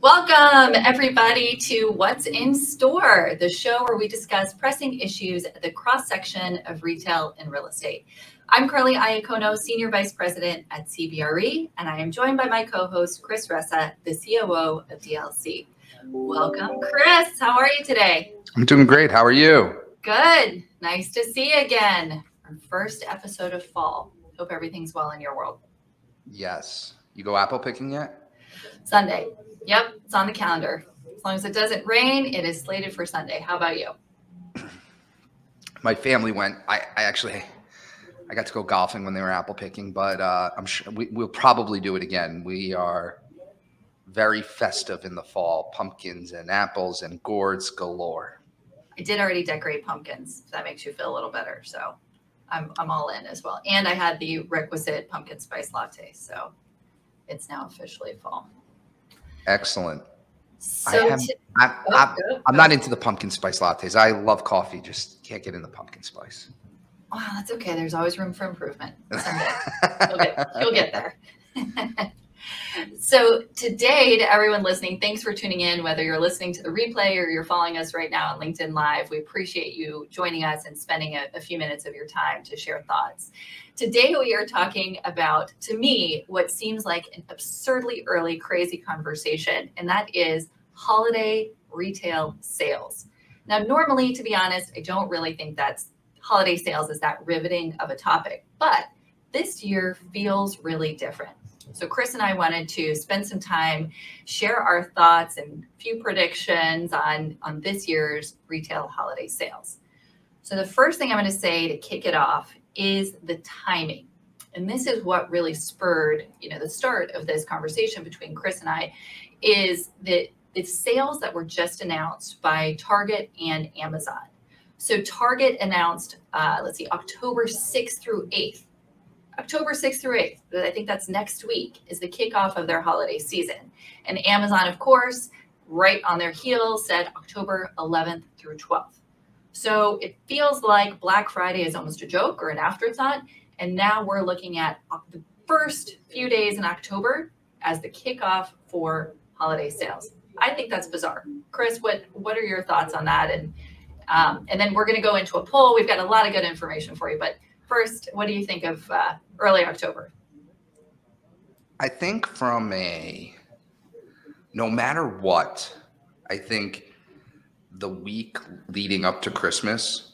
Welcome, everybody, to What's in Store, the show where we discuss pressing issues at the cross section of retail and real estate. I'm Carly Iacono, Senior Vice President at CBRE, and I am joined by my co host, Chris Ressa, the COO of DLC. Welcome, Chris. How are you today? I'm doing great. How are you? Good. Nice to see you again. Our first episode of fall. Hope everything's well in your world. Yes. You go apple picking yet? Sunday. Yep, it's on the calendar. As long as it doesn't rain, it is slated for Sunday. How about you? My family went. I, I actually, I got to go golfing when they were apple picking, but uh, I'm sure we, we'll probably do it again. We are very festive in the fall, pumpkins and apples and gourds galore. I did already decorate pumpkins. That makes you feel a little better. So I'm, I'm all in as well. And I had the requisite pumpkin spice latte. So it's now officially fall. Excellent. So I am, to- oh, not into the pumpkin spice lattes. I love coffee, just can't get into the pumpkin spice. Wow, that's okay. There's always room for improvement. Someday you'll get, you'll get there. so today, to everyone listening, thanks for tuning in. Whether you're listening to the replay or you're following us right now on LinkedIn Live, we appreciate you joining us and spending a, a few minutes of your time to share thoughts. Today, we are talking about, to me, what seems like an absurdly early, crazy conversation, and that is holiday retail sales. Now, normally, to be honest, I don't really think that's holiday sales is that riveting of a topic, but this year feels really different. So, Chris and I wanted to spend some time, share our thoughts and few predictions on, on this year's retail holiday sales. So, the first thing I'm going to say to kick it off is the timing. And this is what really spurred, you know, the start of this conversation between Chris and I is that the sales that were just announced by Target and Amazon. So Target announced, uh, let's see, October 6th through 8th. October 6th through 8th, I think that's next week, is the kickoff of their holiday season. And Amazon, of course, right on their heels, said October 11th through 12th. So it feels like Black Friday is almost a joke or an afterthought. And now we're looking at the first few days in October as the kickoff for holiday sales. I think that's bizarre. Chris, what what are your thoughts on that? And um, and then we're going to go into a poll. We've got a lot of good information for you. But first, what do you think of uh, early October? I think from a no matter what, I think the week leading up to Christmas,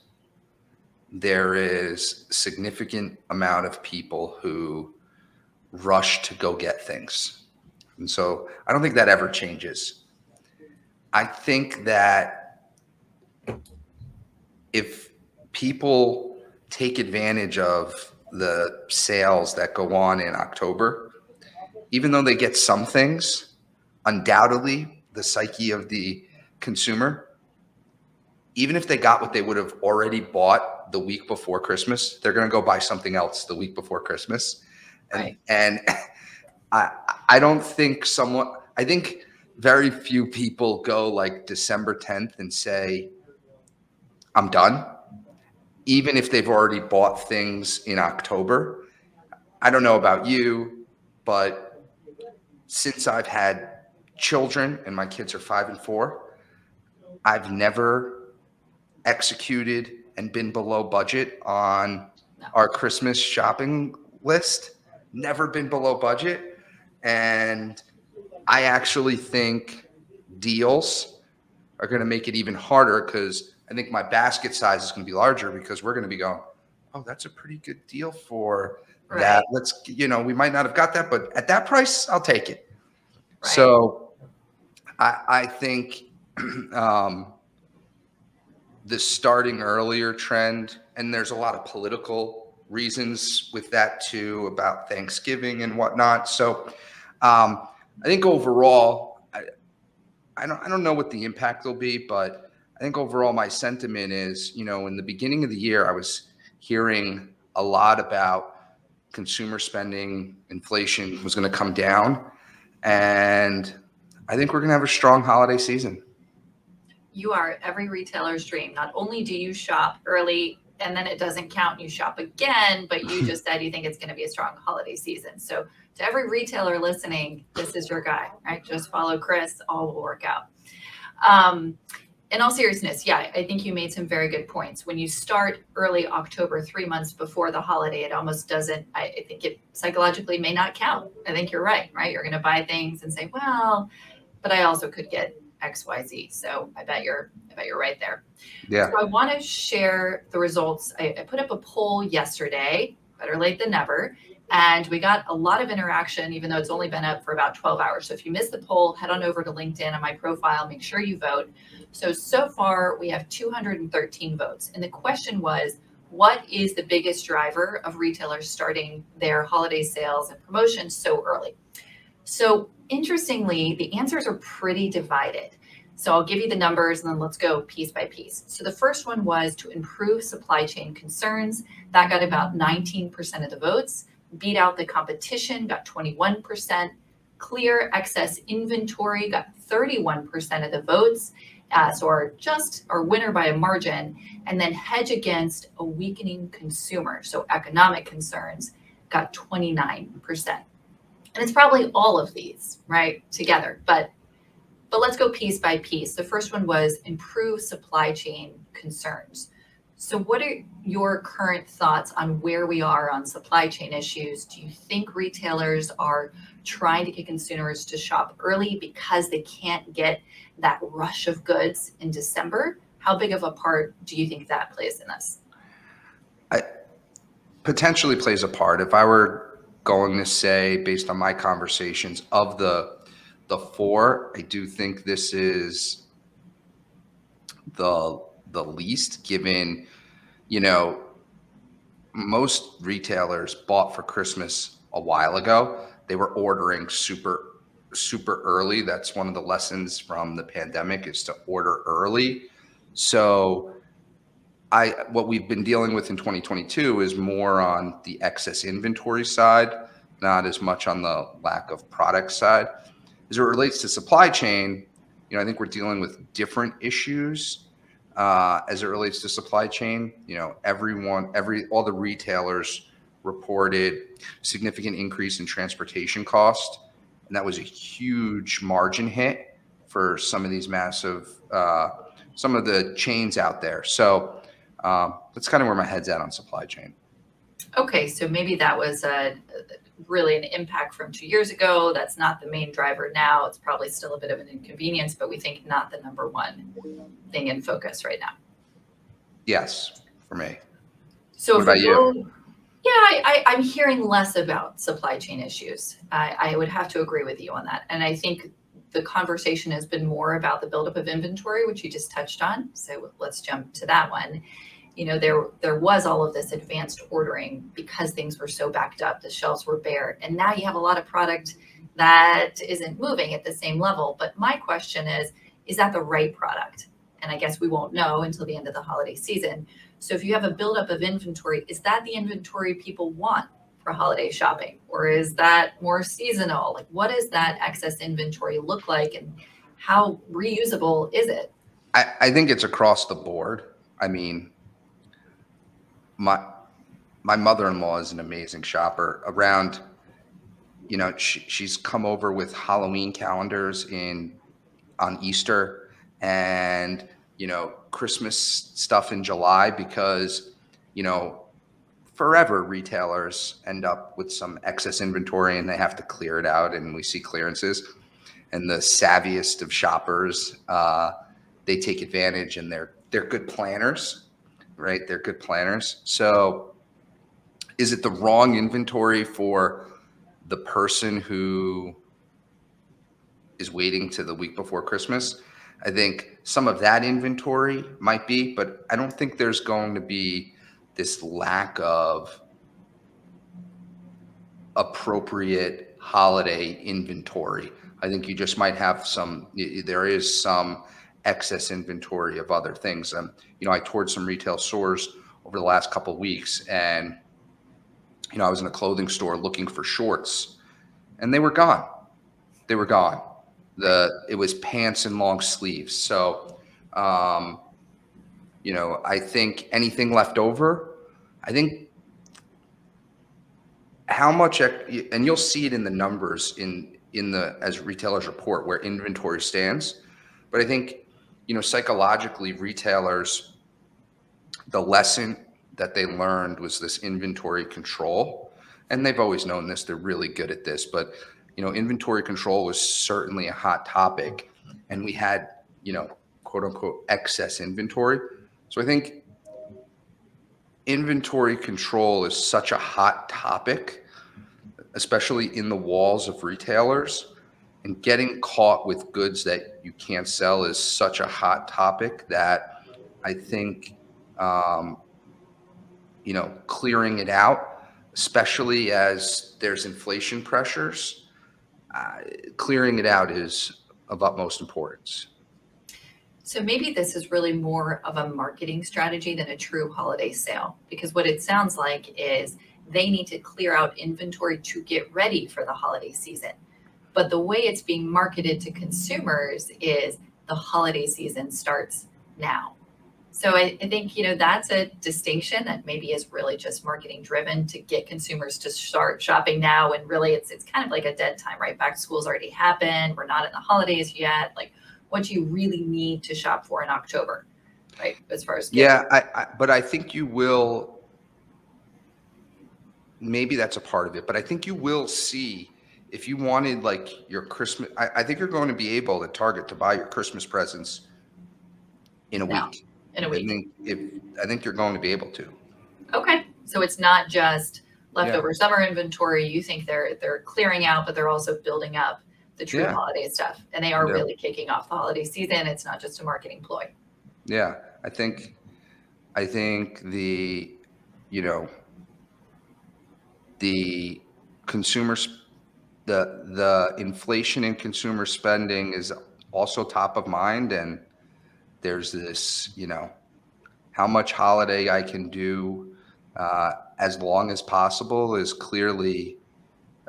there is significant amount of people who rush to go get things. And so I don't think that ever changes. I think that if people take advantage of the sales that go on in October, even though they get some things, undoubtedly the psyche of the consumer, even if they got what they would have already bought the week before Christmas, they're going to go buy something else the week before Christmas. And, Right. and I, I don't think someone, I think very few people go like December 10th and say, I'm done. Even if they've already bought things in October. I don't know about you, but since I've had children and my kids are five and four, I've never executed and been below budget on our Christmas shopping list. Never been below budget. And I actually think deals are going to make it even harder because I think my basket size is going to be larger because we're going to be going, oh, that's a pretty good deal for Right. that. Let's, you know, we might not have got that, but at that price, I'll take it. Right. So I, I think um, the starting earlier trend, and there's a lot of political reasons with that too about Thanksgiving and whatnot. So um, I think overall, I, I don't I don't know what the impact will be, but I think overall my sentiment is, you know, in the beginning of the year, I was hearing a lot about consumer spending, inflation was going to come down, and I think we're going to have a strong holiday season. you are every retailer's dream. Not only do you shop early and then it doesn't count you shop again, but you just said you think it's going to be a strong holiday season. So to every retailer listening, this is your guy, right? Just follow Chris, all will work out. Um, in all seriousness, yeah, I think you made some very good points. When you start early October, three months before the holiday, it almost doesn't, I, I think it psychologically may not count. I think you're right, right? You're going to buy things and say, well, but I also could get XYZ. So I bet you're I bet you're right there. Yeah. So I want to share the results. I, I, put up a poll yesterday, better late than never. And we got a lot of interaction, even though it's only been up for about 12 hours. So if you missed the poll, head on over to LinkedIn on my profile, make sure you vote. So, so far we have 213 votes. And the question was, what is the biggest driver of retailers starting their holiday sales and promotions so early? So interestingly, the answers are pretty divided. So I'll give you the numbers and then let's go piece by piece. So the first one was to improve supply chain concerns. That got about 19% of the votes, beat out the competition, got 21%. Clear excess inventory got 31% of the votes. Uh, so our just our winner by a margin, and then hedge against a weakening consumer. So economic concerns got 29%. And it's probably all of these, right, together. But but let's go piece by piece. The first one was improve supply chain concerns. So what are your current thoughts on where we are on supply chain issues? Do you think retailers are trying to get consumers to shop early because they can't get that rush of goods in December? How big of a part do you think that plays in this? I potentially plays a part. If I were going to say, based on my conversations, of the the four, I do think this is the the least, given you know most retailers bought for Christmas a while ago. They were ordering super super early. That's one of the lessons from the pandemic is to order early. So I what we've been dealing with in 2022 is more on the excess inventory side, not as much on the lack of product side. As it relates to supply chain, you know, I think we're dealing with different issues uh, as it relates to supply chain. You know, everyone, every all the retailers reported significant increase in transportation cost, and that was a huge margin hit for some of these massive, uh, some of the chains out there. So um, that's kind of where my head's at on supply chain. Okay, so maybe that was a, really an impact from two years ago. That's not the main driver now. It's probably still a bit of an inconvenience, but we think not the number one thing in focus right now. Yes, for me. So what about you? Yeah, I, I, am hearing less about supply chain issues. I, I would have to agree with you on that. And I think the conversation has been more about the buildup of inventory, which you just touched on. So let's jump to that one you know there there was all of this advanced ordering because things were so backed up the shelves were bare and now you have a lot of product that isn't moving at the same level. But my question is is that the right product? And i guess we won't know until the end of the holiday season. So if you have a buildup of inventory is that the inventory people want for holiday shopping? Or is that more seasonal? Like what does that excess inventory look like and how reusable is it? I, I think it's across the board. I mean my my mother-in-law is an amazing shopper. Around you know she, she's come over with halloween calendars in on easter and you know christmas stuff in july because you know forever retailers end up with some excess inventory and they have to clear it out and we see clearances. And the savviest of shoppers uh, they take advantage and they're they're good planners right? They're good planners. So is it the wrong inventory for the person who is waiting to the week before Christmas? I think some of that inventory might be, but I don't think there's going to be this lack of appropriate holiday inventory. I think you just might have some, there is some excess inventory of other things. And you know, I toured some retail stores over the last couple weeks, and you know, I was in a clothing store looking for shorts, and they were gone. They were gone. The it was pants and long sleeves. So, um, You know, I think anything left over, I think how much, and you'll see it in the numbers in in the as retailers report where inventory stands. But I think, you know, psychologically, retailers, the lesson that they learned was this inventory control, and they've always known this. They're really good at this, but you know, inventory control was certainly a hot topic, and we had, you know, quote unquote excess inventory. So I think inventory control is such a hot topic, especially in the walls of retailers. And getting caught with goods that you can't sell is such a hot topic that I think, um, you know, clearing it out, especially as there's inflation pressures, uh, clearing it out is of utmost importance. So maybe this is really more of a marketing strategy than a true holiday sale because what it sounds like is they need to clear out inventory to get ready for the holiday season. But the way it's being marketed to consumers is the holiday season starts now. So I, I, think you know that's a distinction that maybe is really just marketing driven to get consumers to start shopping now. And really, it's it's kind of like a dead time, right? Back to school's already happened. We're not in the holidays yet. Like, what do you really need to shop for in October, right? As far as yeah, I, I, but I think you will. Maybe that's a part of it, but I think you will see if you wanted like your Christmas. I, I think you're going to be able at Target to buy your Christmas presents in a week in a week. I think if I think you're going to be able to. Okay, so it's not just leftover summer inventory. You think they're they're clearing out, but they're also building up the true yeah. holiday stuff, and they are yeah. really kicking off the holiday season. It's not just a marketing ploy. Yeah, I think, I think the, you know, the consumers, the the inflation in consumer spending is also top of mind, and there's this, you know, how much holiday I can do uh, as long as possible is clearly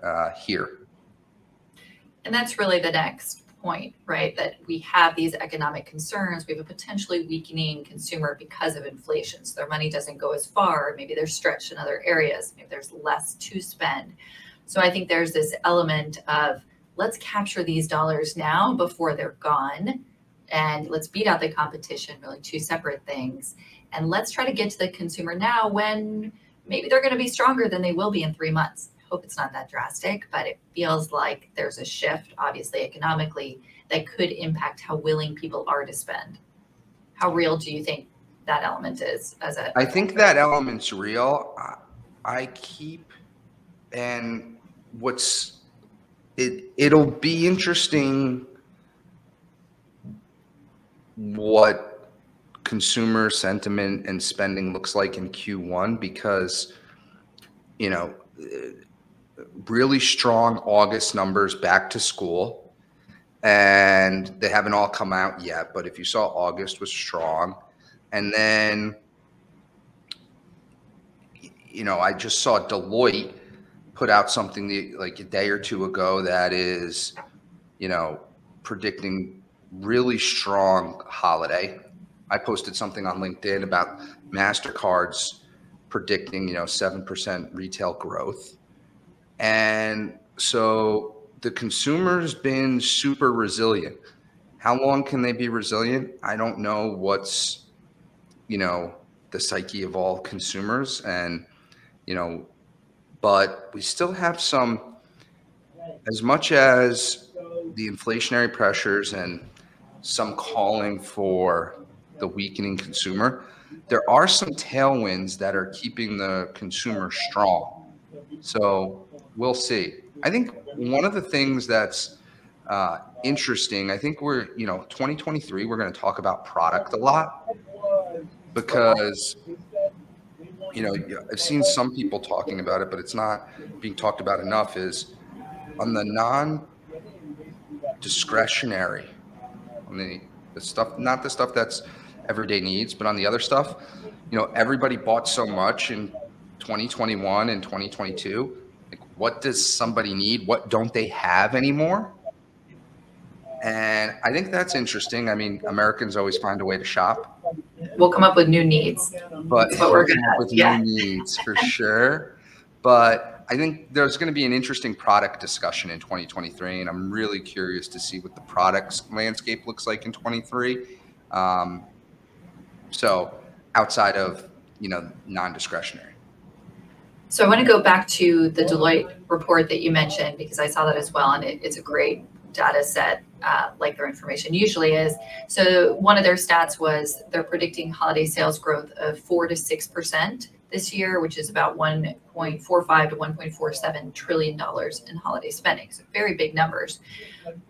uh, here. And that's really the next point, right? That we have these economic concerns. We have a potentially weakening consumer because of inflation. So their money doesn't go as far. Maybe they're stretched in other areas. Maybe there's less to spend. So I think there's this element of let's capture these dollars now before they're gone and let's beat out the competition, really two separate things. And let's try to get to the consumer now when maybe they're going to be stronger than they will be in three months. Hope it's not that drastic, but it feels like there's a shift, obviously, economically, that could impact how willing people are to spend. How real do you think that element is as a I think that element's real. I keep and what's it it'll be interesting what consumer sentiment and spending looks like in Q1 because, you know, really strong August numbers back to school. And they haven't all come out yet, but if you saw August was strong. And then, you know, I just saw Deloitte put out something like a day or two ago that is, you know, predicting really strong holiday. I posted something on LinkedIn about MasterCard's predicting, you know, 7% retail growth. And so the consumer's been super resilient. How long can they be resilient? I don't know what's, you know, the psyche of all consumers. And, you know, but we still have some, as much as the inflationary pressures and some calling for the weakening consumer, there are some tailwinds that are keeping the consumer strong. So we'll see. I think one of the things that's uh, interesting, I think we're, you know, 2023, we're going to talk about product a lot because, you know, I've seen some people talking about it, but it's not being talked about enough is on the non discretionary on the, the stuff, not the stuff that's everyday needs, but on the other stuff, you know, everybody bought so much in 2021 and 2022. Like, what does somebody need? What don't they have anymore? And I think that's interesting. I mean, Americans always find a way to shop. We'll come up with new needs. but we're gonna- up with yeah. new needs for sure. But I think there's going to be an interesting product discussion in 2023, and I'm really curious to see what the products landscape looks like in 23. Um, so outside of you know non-discretionary. So I want to go back to the Deloitte report that you mentioned because I saw that as well, and it, it's a great data set, uh, like their information usually is. So one of their stats was they're predicting holiday sales growth of four to six percent this year, which is about 1.45 to 1.47 trillion dollars in holiday spending. So very big numbers.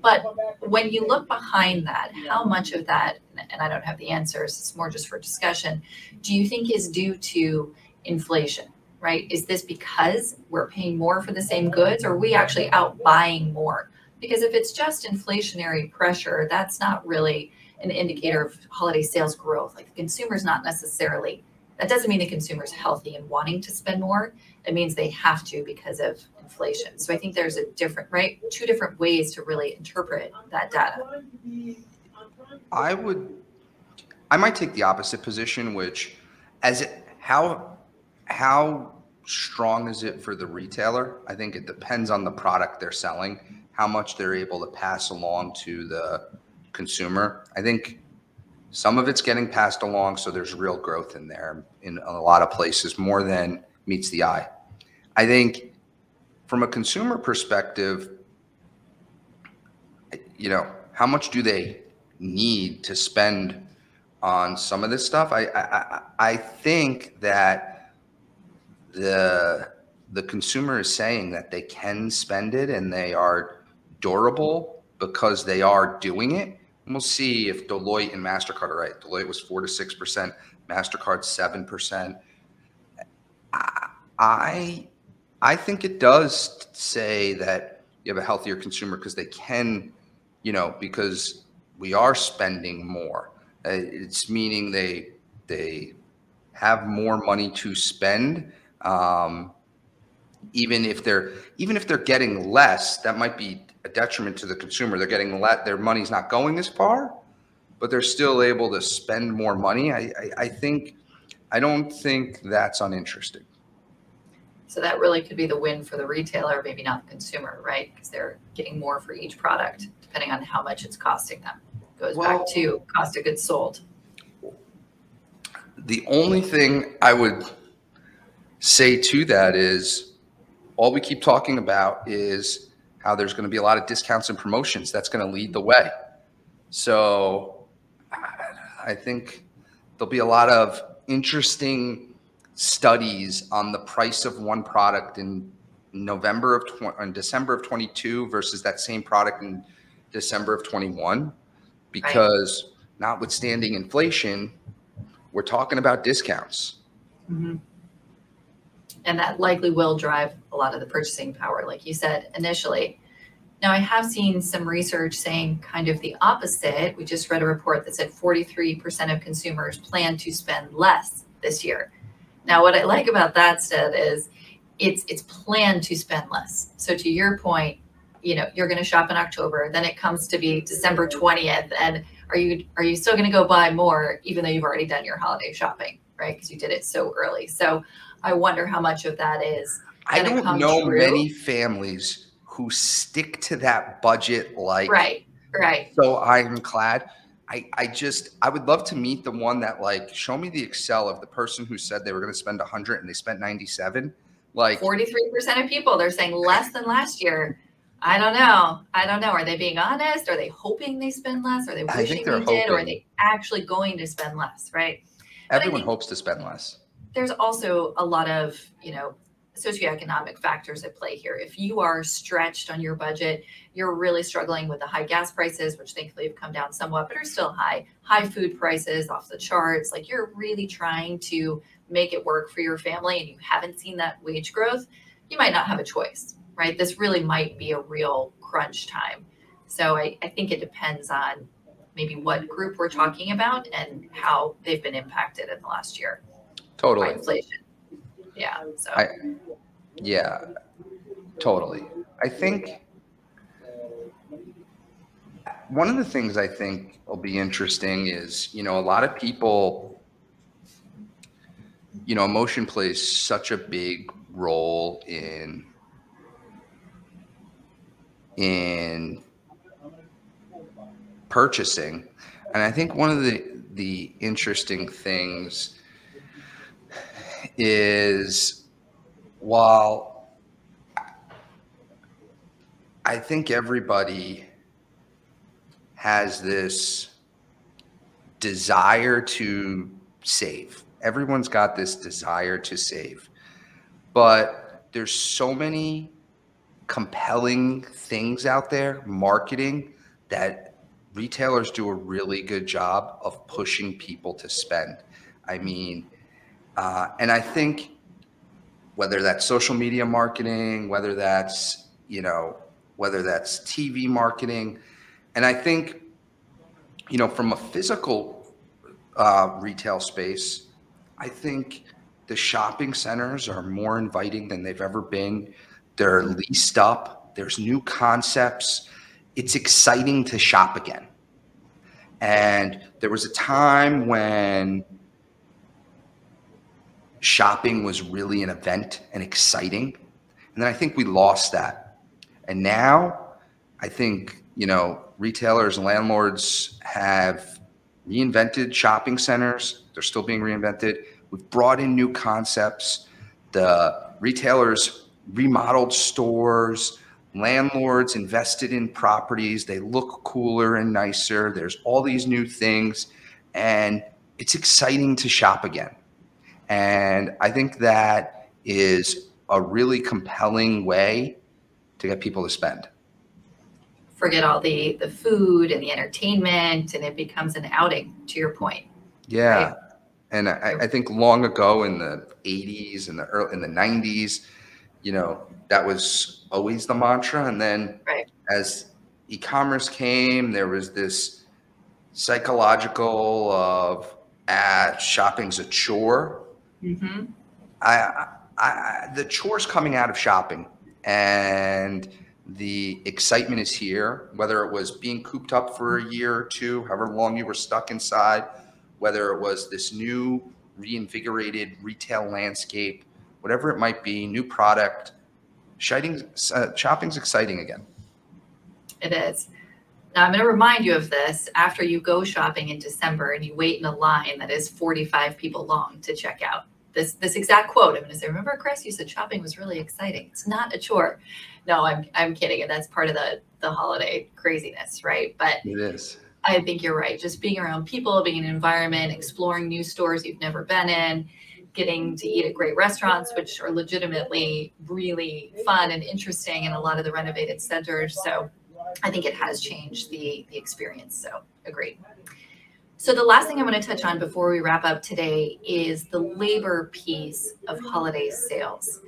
But when you look behind that, how much of that, and I don't have the answers, it's more just for discussion, do you think is due to inflation? right? Is this because we're paying more for the same goods or are we actually out buying more? Because if it's just inflationary pressure, that's not really an indicator of holiday sales growth. Like the consumer's not necessarily, that doesn't mean the consumer's healthy and wanting to spend more. It means they have to because of inflation. So I think there's a different, right? Two different ways to really interpret that data. I would, I might take the opposite position, which, as it, how, how strong is it for the retailer? I think it depends on the product they're selling, how much they're able to pass along to the consumer. I think some of it's getting passed along, so there's real growth in there in a lot of places, more than meets the eye. I think from a consumer perspective, you know, how much do they need to spend on some of this stuff? I I, I- think that the the consumer is saying that they can spend it and they are durable because they are doing it. And we'll see if Deloitte and Mastercard are right. Deloitte was four to six percent, Mastercard seven percent. I I think it does say that you have a healthier consumer because they can, you know, because we are spending more. Uh, it's meaning they they have more money to spend. Um, even if they're even if they're getting less, that might be a detriment to the consumer. They're getting let their money's not going as far, but they're still able to spend more money. I, I, I think I don't think that's uninteresting. So that really could be the win for the retailer, maybe not the consumer, right? Because they're getting more for each product, depending on how much it's costing them. Goes Well- back to cost of goods sold. The only thing I would say to that is all we keep talking about is how there's going to be a lot of discounts and promotions. That's going to lead the way. So I- think there'll be a lot of interesting studies on the price of one product in November of tw- in December of 22 versus that same product in December of 21 because notwithstanding inflation, we're talking about discounts. Mm-hmm. And that likely will drive a lot of the purchasing power, like you said initially. Now, I have seen some research saying kind of the opposite. We just read a report that said 43% of consumers plan to spend less this year. Now, what I like about that stat is it's it's planned to spend less. So to your point, you know, you're going to shop in October, then it comes to be December 20th and are you are you still going to go buy more even though you've already done your holiday shopping, right? Because you did it so early. So I wonder how much of that is I don't know true. many families who stick to that budget like right, right. so I'm glad. I, I just I would love to meet the one that like show me the Excel of the person who said they were going to spend 100 and they spent 97. Like 43% of people they're saying less than last year. I don't know. I don't know. Are they being honest? Are they hoping they spend less? Are they wishing they did? Or are they actually going to spend less? Right. Everyone think- hopes to spend less. There's also a lot of you know socioeconomic factors at play here. If you are stretched on your budget you're really struggling with the high gas prices which thankfully have come down somewhat but are still high. High food prices off the charts. Like you're really trying to make it work for your family and you haven't seen that wage growth you might not have a choice right? This really might be a real crunch time. So i, I think it depends on maybe what group we're talking about and how they've been impacted in the last year Totally. inflation. Yeah, so I- Yeah. Totally. I think one of the things I think will be interesting is, you know, a lot of people you know, emotion plays such a big role in in purchasing. And I think one of the the interesting things is while I think everybody has this desire to save. Everyone's got this desire to save. But there's so many compelling things out there, marketing, that retailers do a really good job of pushing people to spend. I mean, uh, and I think whether that's social media marketing, whether that's, you know, whether that's TV marketing, and I think, you know, from a physical uh, retail space, I think the shopping centers are more inviting than they've ever been. They're leased up. There's new concepts. It's exciting to shop again. And there was a time when shopping was really an event and exciting. And then I think we lost that. And now I think, you know, retailers and landlords have reinvented shopping centers. They're still being reinvented. We've brought in new concepts. The retailers remodeled stores, landlords invested in properties. They look cooler and nicer. There's all these new things, and it's exciting to shop again. And I think that is a really compelling way to get people to spend. Forget all the the food and the entertainment, and it becomes an outing. To your point. Yeah, right? and I, I, think long ago in the '80s and the early, in the '90s, you know, that was always the mantra. And then right. as e-commerce came, there was this psychological of ah, shopping's a chore. Mm-hmm. I, I, the chore's coming out of shopping, and the excitement is here. Whether it was being cooped up for a year or two, however long you were stuck inside, whether it was this new reinvigorated retail landscape whatever it might be, new product. Shopping, uh, shopping's exciting again. It is. Now, I'm going to remind you of this after you go shopping in December and you wait in a line that is 45 people long to check out. This this exact quote. I'm going to say, remember, Chris, you said shopping was really exciting. It's not a chore. No, I'm I'm kidding, and that's part of the the holiday craziness, right? But it is. I think you're right. Just being around people, being in an environment, exploring new stores you've never been in, getting to eat at great restaurants, which are legitimately really fun and interesting in a lot of the renovated centers. So I think it has changed the, the experience. So agreed. So the last thing I want to touch on before we wrap up today is the labor piece of holiday sales.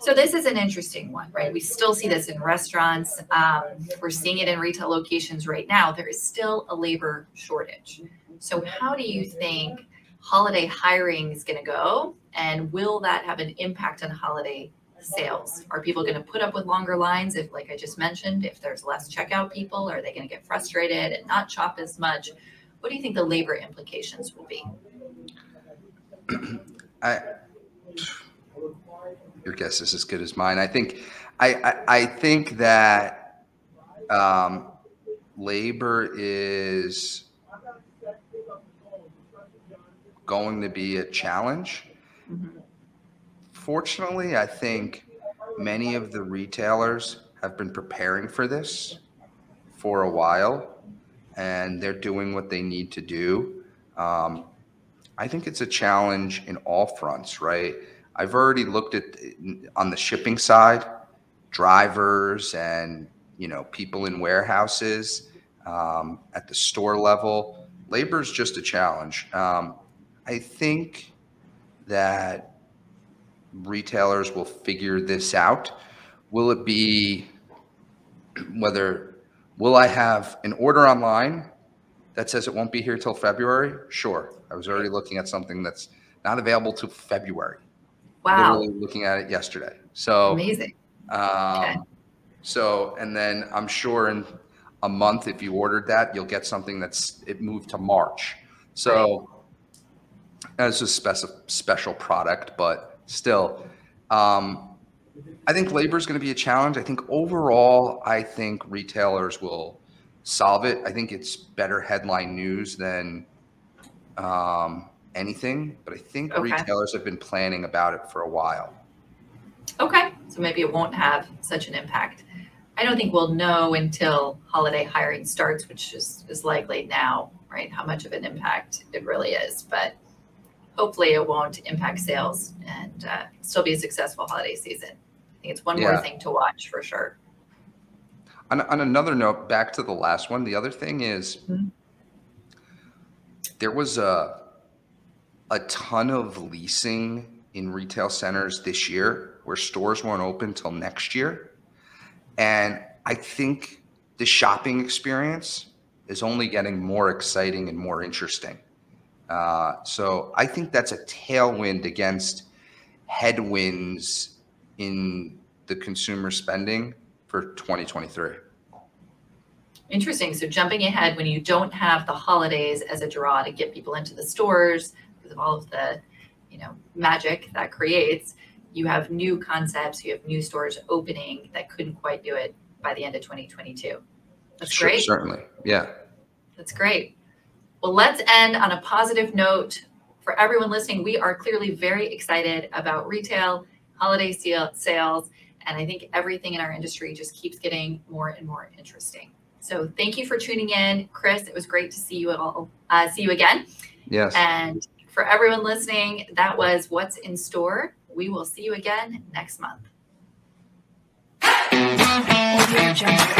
So this is an interesting one, right? We still see this in restaurants. Um, we're seeing it in retail locations right now. There is still a labor shortage. So how do you think holiday hiring is going to go? And will that have an impact on holiday sales? Are people going to put up with longer lines if, like I just mentioned, if there's less checkout people? Are they going to get frustrated and not shop as much? What do you think the labor implications will be? I, your guess is as good as mine. I think, I, I, I think that um, labor is going to be a challenge. Mm-hmm. Fortunately, I think many of the retailers have been preparing for this for a while and they're doing what they need to do. Um, I think it's a challenge in all fronts, right? I've already looked at on the shipping side, drivers and you know people in warehouses um, at the store level. Labor is just a challenge. Um, I think that retailers will figure this out. Will it be whether will I have an order online that says it won't be here till February? Sure. I was already looking at something that's not available till February. Wow. Literally looking at it yesterday. So amazing. Um, okay. So, and then I'm sure in a month, if you ordered that, you'll get something that's it moved to March. So. Right as a special special product, but still, um, I think labor is going to be a challenge. I think overall, I think retailers will solve it. I think it's better headline news than um, anything, but I think Okay. retailers have been planning about it for a while. Okay, so maybe it won't have such an impact. I don't think we'll know until holiday hiring starts, which is, is likely now, right? How much of an impact it really is, but hopefully it won't impact sales and uh, still be a successful holiday season. I think it's one more thing to watch for sure. On, on another note, back to the last one, the other thing is Mhm. there was a a ton of leasing in retail centers this year where stores weren't open till next year. And I think the shopping experience is only getting more exciting and more interesting. Uh, so I think that's a tailwind against headwinds in the consumer spending for 2023. Interesting. So jumping ahead when you don't have the holidays as a draw to get people into the stores because of all of the, you know, magic that creates, you have new concepts, you have new stores opening that couldn't quite do it by the end of 2022. That's Sure, great. Certainly. Yeah. That's great. Well, let's end on a positive note. For everyone listening, we are clearly very excited about retail, holiday sales, and I think everything in our industry just keeps getting more and more interesting. So thank you for tuning in, Chris. It was great to see you all. Uh, see you again. Yes. And for everyone listening, that was what's in store. We will see you again next month. Audio Jungle.